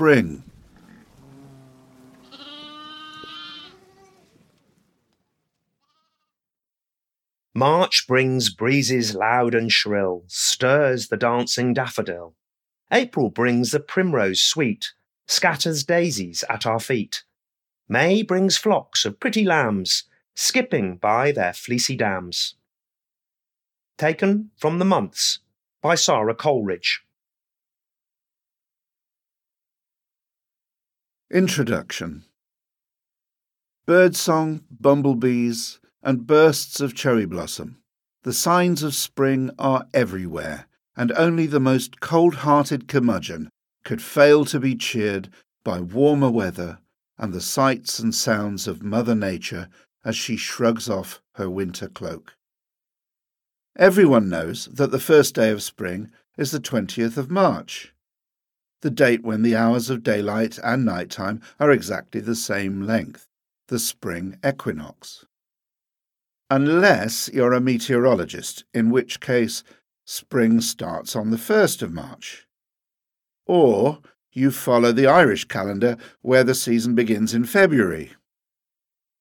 spring. March brings breezes loud and shrill, stirs the dancing daffodil. April brings the primrose sweet, scatters daisies at our feet. May brings flocks of pretty lambs, skipping by their fleecy dams. Taken from The Months by Sarah Coleridge. Introduction Birdsong, bumblebees, and bursts of cherry blossom. The signs of spring are everywhere, and only the most cold hearted curmudgeon could fail to be cheered by warmer weather and the sights and sounds of Mother Nature as she shrugs off her winter cloak. Everyone knows that the first day of spring is the 20th of March, the date when the hours of daylight and night time are exactly the same length, the spring equinox unless you're a meteorologist, in which case spring starts on the 1st of March. Or you follow the Irish calendar, where the season begins in February.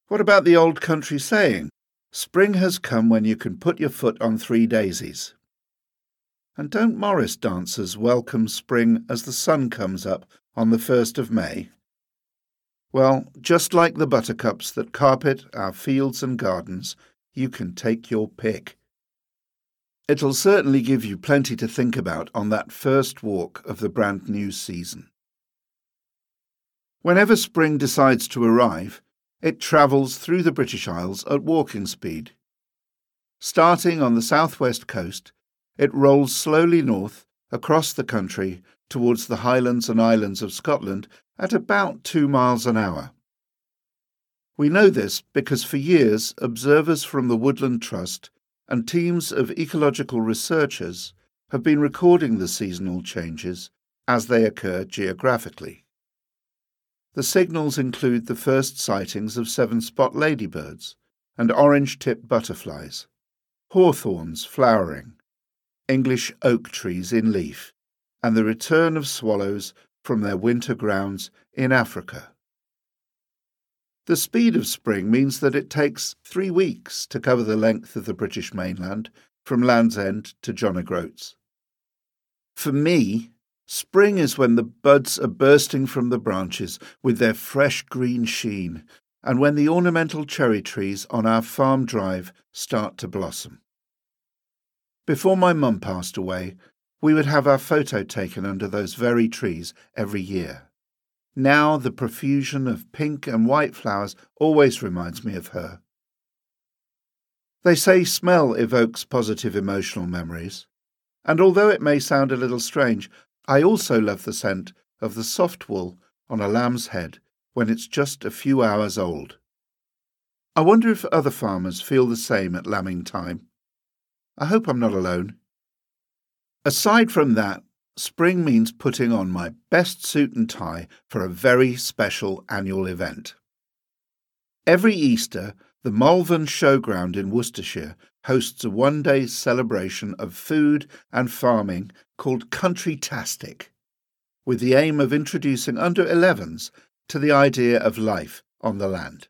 What about the old country saying, spring has come when you can put your foot on three daisies? And don't Morris dancers welcome spring as the sun comes up on the 1st of May? Well, just like the buttercups that carpet our fields and gardens, you can take your pick. It'll certainly give you plenty to think about on that first walk of the brand new season. Whenever spring decides to arrive, it travels through the British Isles at walking speed. Starting on the southwest coast, it rolls slowly north across the country towards the Highlands and Islands of Scotland at about two miles an hour. We know this because for years observers from the Woodland Trust and teams of ecological researchers have been recording the seasonal changes as they occur geographically. The signals include the first sightings of seven spot ladybirds and orange tipped butterflies, hawthorns flowering, English oak trees in leaf, and the return of swallows from their winter grounds in Africa. The speed of spring means that it takes three weeks to cover the length of the British mainland from Land's End to John O'Groats. For me, spring is when the buds are bursting from the branches with their fresh green sheen, and when the ornamental cherry trees on our farm drive start to blossom. Before my mum passed away, we would have our photo taken under those very trees every year. Now the profusion of pink and white flowers always reminds me of her. They say smell evokes positive emotional memories, and although it may sound a little strange, I also love the scent of the soft wool on a lamb's head when it's just a few hours old. I wonder if other farmers feel the same at lambing time. I hope I'm not alone. Aside from that, spring means putting on my best suit and tie for a very special annual event. Every Easter, the Malvern Showground in Worcestershire hosts a one day celebration of food and farming called Countrytastic, with the aim of introducing under 11s to the idea of life on the land.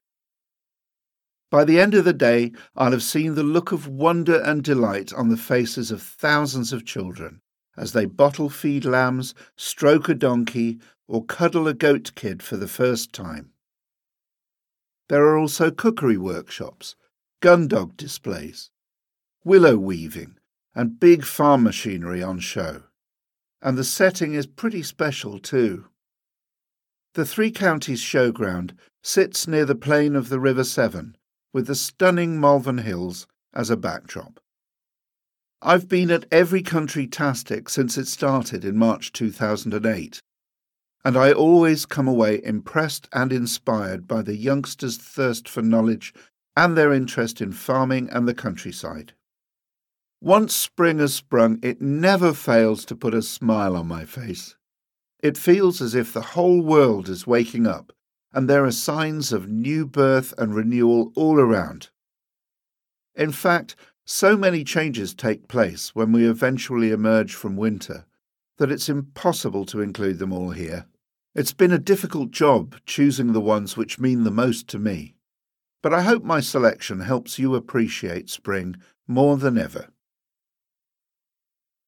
By the end of the day, I'll have seen the look of wonder and delight on the faces of thousands of children as they bottle feed lambs, stroke a donkey, or cuddle a goat kid for the first time. There are also cookery workshops, gun dog displays, willow weaving, and big farm machinery on show. And the setting is pretty special too. The Three Counties Showground sits near the plain of the River Severn, with the stunning Malvern Hills as a backdrop. I've been at every Countrytastic since it started in March 2008, and I always come away impressed and inspired by the youngsters' thirst for knowledge and their interest in farming and the countryside. Once spring has sprung, it never fails to put a smile on my face. It feels as if the whole world is waking up, and there are signs of new birth and renewal all around. In fact, so many changes take place when we eventually emerge from winter that it's impossible to include them all here. It's been a difficult job choosing the ones which mean the most to me, but I hope my selection helps you appreciate spring more than ever.